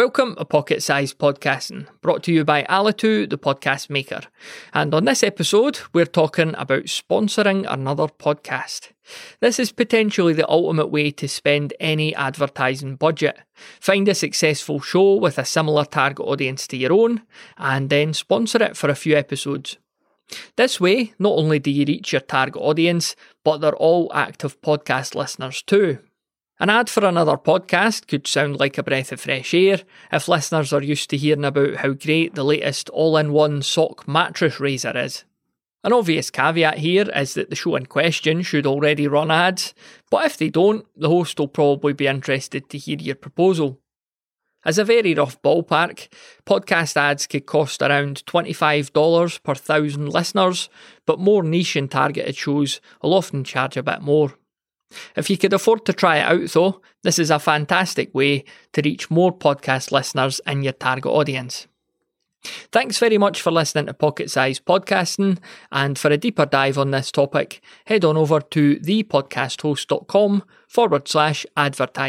Welcome to Pocket Size Podcasting, brought to you by Alitu, the podcast maker. And on this episode, we're talking about sponsoring another podcast. This is potentially the ultimate way to spend any advertising budget. Find a successful show with a similar target audience to your own, and then sponsor it for a few episodes. This way, not only do you reach your target audience, but they're all active podcast listeners too. An ad for another podcast could sound like a breath of fresh air if listeners are used to hearing about how great the latest all in one sock mattress razor is. An obvious caveat here is that the show in question should already run ads, but if they don't, the host will probably be interested to hear your proposal. As a very rough ballpark, podcast ads could cost around $25 per thousand listeners, but more niche and targeted shows will often charge a bit more. If you could afford to try it out, though, this is a fantastic way to reach more podcast listeners in your target audience. Thanks very much for listening to Pocket Size Podcasting, and for a deeper dive on this topic, head on over to thepodcasthost.com forward slash advertise.